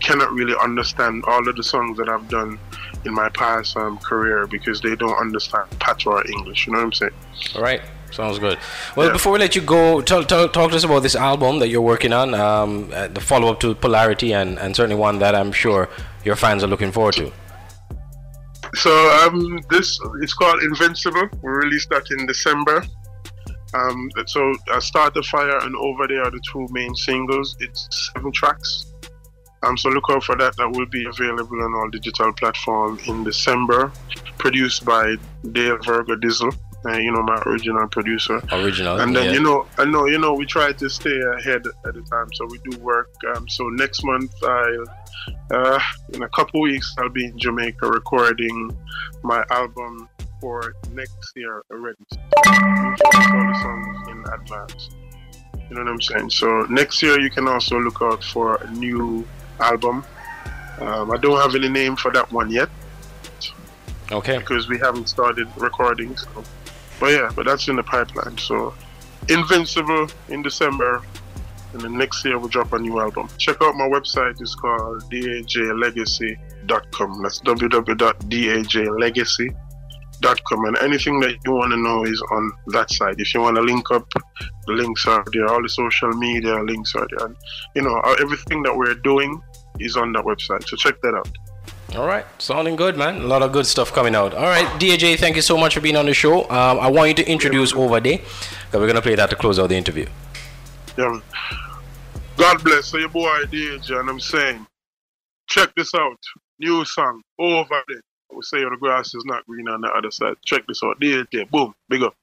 cannot really understand all of the songs that I've done in my past um, career because they don't understand patois English. You know what I'm saying? All right. Sounds good. Well, before we let you go, tell, tell, talk to us about this album that you're working on, um, uh, the follow up to Polarity, and, and certainly one that I'm sure your fans are looking forward to. So um, this it's called Invincible. We released that in December. Um, so uh, Start the Fire and Over There are the two main singles. It's seven tracks. Um, so look out for that. That will be available on all digital platforms in December. Produced by Dale Virgo Dizzle, uh, you know my original producer. Original. And then yeah. you know, I know you know we try to stay ahead at the time, so we do work. Um, so next month, I'll uh, in a couple weeks, I'll be in Jamaica recording my album for next year already. All the songs in advance. You know what I'm saying? So next year, you can also look out for a new album. Um, I don't have any name for that one yet. Okay. Because we haven't started recording. So. But yeah, but that's in the pipeline. So Invincible in December, and then next year we'll drop a new album. Check out my website. It's called dajlegacy.com. That's www.dajlegacy.com. And anything that you want to know is on that side. If you want to link up, the links are there. All the social media links are there. And, you know, everything that we're doing is on that website. So check that out. All right, sounding good, man. A lot of good stuff coming out. All right, DAJ, thank you so much for being on the show. Um, I want you to introduce Over Day, because we're gonna play that to close out the interview. Yeah. God bless. So your boy DAJ, and I'm saying, check this out. New song over. We say the grass is not green on the other side. Check this out. DAJ, boom, big up.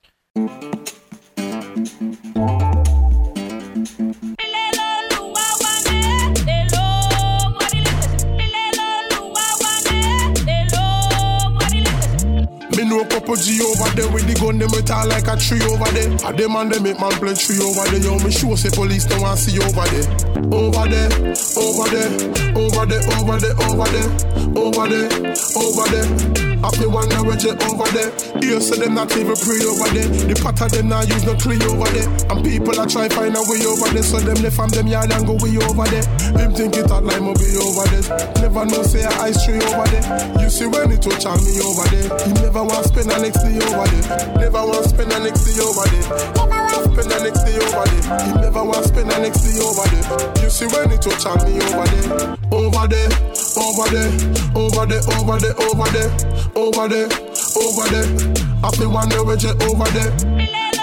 Couple G over there with the gun, them retire like a tree over there. A them and them make man play tree over there. Yo, me sure say police don't want see over there. Over there, over there, over there, over there, over there, over there, over there. I feel one now you over there. Here say them not even pray over there. The pot of them not use no clay over there. And people are try find a way over there. So them left from them yard and go way over there. Them think it hot like me be over there. Never know say a ice tree over there. You see when it touch on me over there. He never want spend the next day over there. Never want spend the next day over there. Never spend day over there. He never want spend the next day over there. You see when it touch on me over there. Over there, over there, over there, over there, over there, over there, over there. I feel one there with you over there.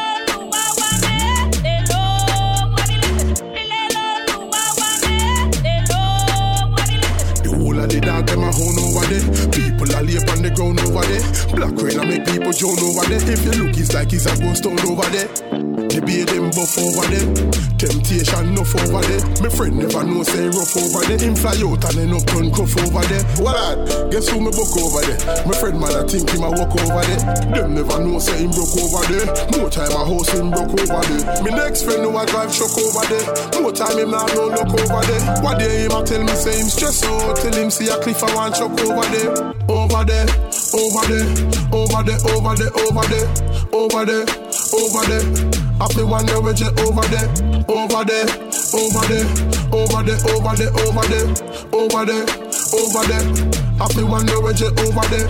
Whole of the dog them a hone over there. People are lay on the ground over there. Black rain a make people drown over there. If you look, it's like it's a ghost town over there. The beer them buff over there. Temptation enough over there. My friend never know say rough over there. Him fly out and end up done cuff over there. What? Guess who me book over there? My friend man I think him a walk over there. Them never know say him broke over there. More time a house him broke over there. Me next friend know I drive truck over there. More time him now no look over there. What day him a tell me say him stress out. Tell him see a cliff I want truck over there. Over there, over there, over there, over there, over there, over there, over there. I feel one there with you over there, over there, over there, over there, over there, over there, over there, over there. I feel one there with you over there.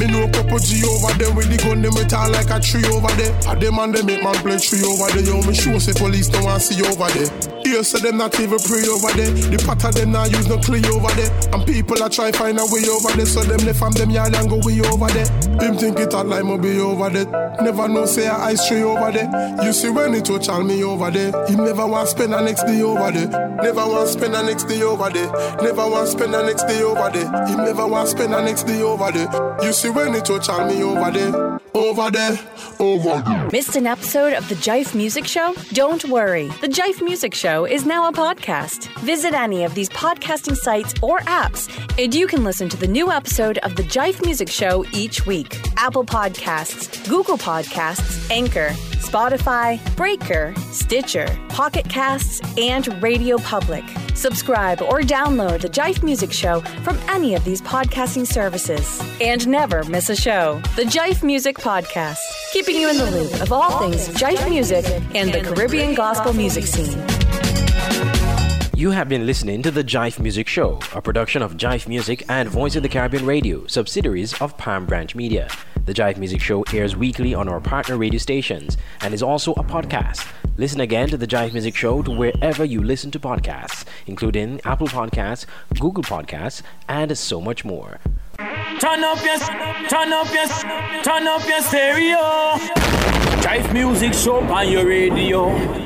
Me know couple G over there with the gun, them retire like a tree over there. A them and them make man play tree over there. Yo, me sure say police don't want see over there. You say them not even pray over there. The patter them not use no clay over there. And people are try find a way over there. So them left from them yard and go way over there. Him think it hot like be over there. Never know say I ice tree over there. You see when it touch on me over there. He never want spend the next day over there. Never want spend the next day over there. Never want spend the next day over there. He never want spend the next day over there. You see when it touch on me over there. Over there. Over there. Missed an episode of the Jive Music Show? Don't worry. The Jive Music Show is now a podcast. Visit any of these podcasting sites or apps, and you can listen to the new episode of the Jive Music Show each week. Apple Podcasts, Google Podcasts, Anchor, Spotify, Breaker, Stitcher, Pocket Casts, and Radio Public. Subscribe or download the Jive Music Show from any of these podcasting services. And never miss a show. The Jive Music Podcast, keeping you in the loop of all things Jive music and the Caribbean gospel music scene. You have been listening to the Jive Music Show, a production of Jive Music and Voice of the Caribbean Radio, subsidiaries of Palm Branch Media. The Jive Music Show airs weekly on our partner radio stations and is also a podcast. Listen again to the Jive Music Show to wherever you listen to podcasts, including Apple Podcasts, Google Podcasts, and so much more. Turn up your, turn up your, turn up your stereo. Jive music show on your radio.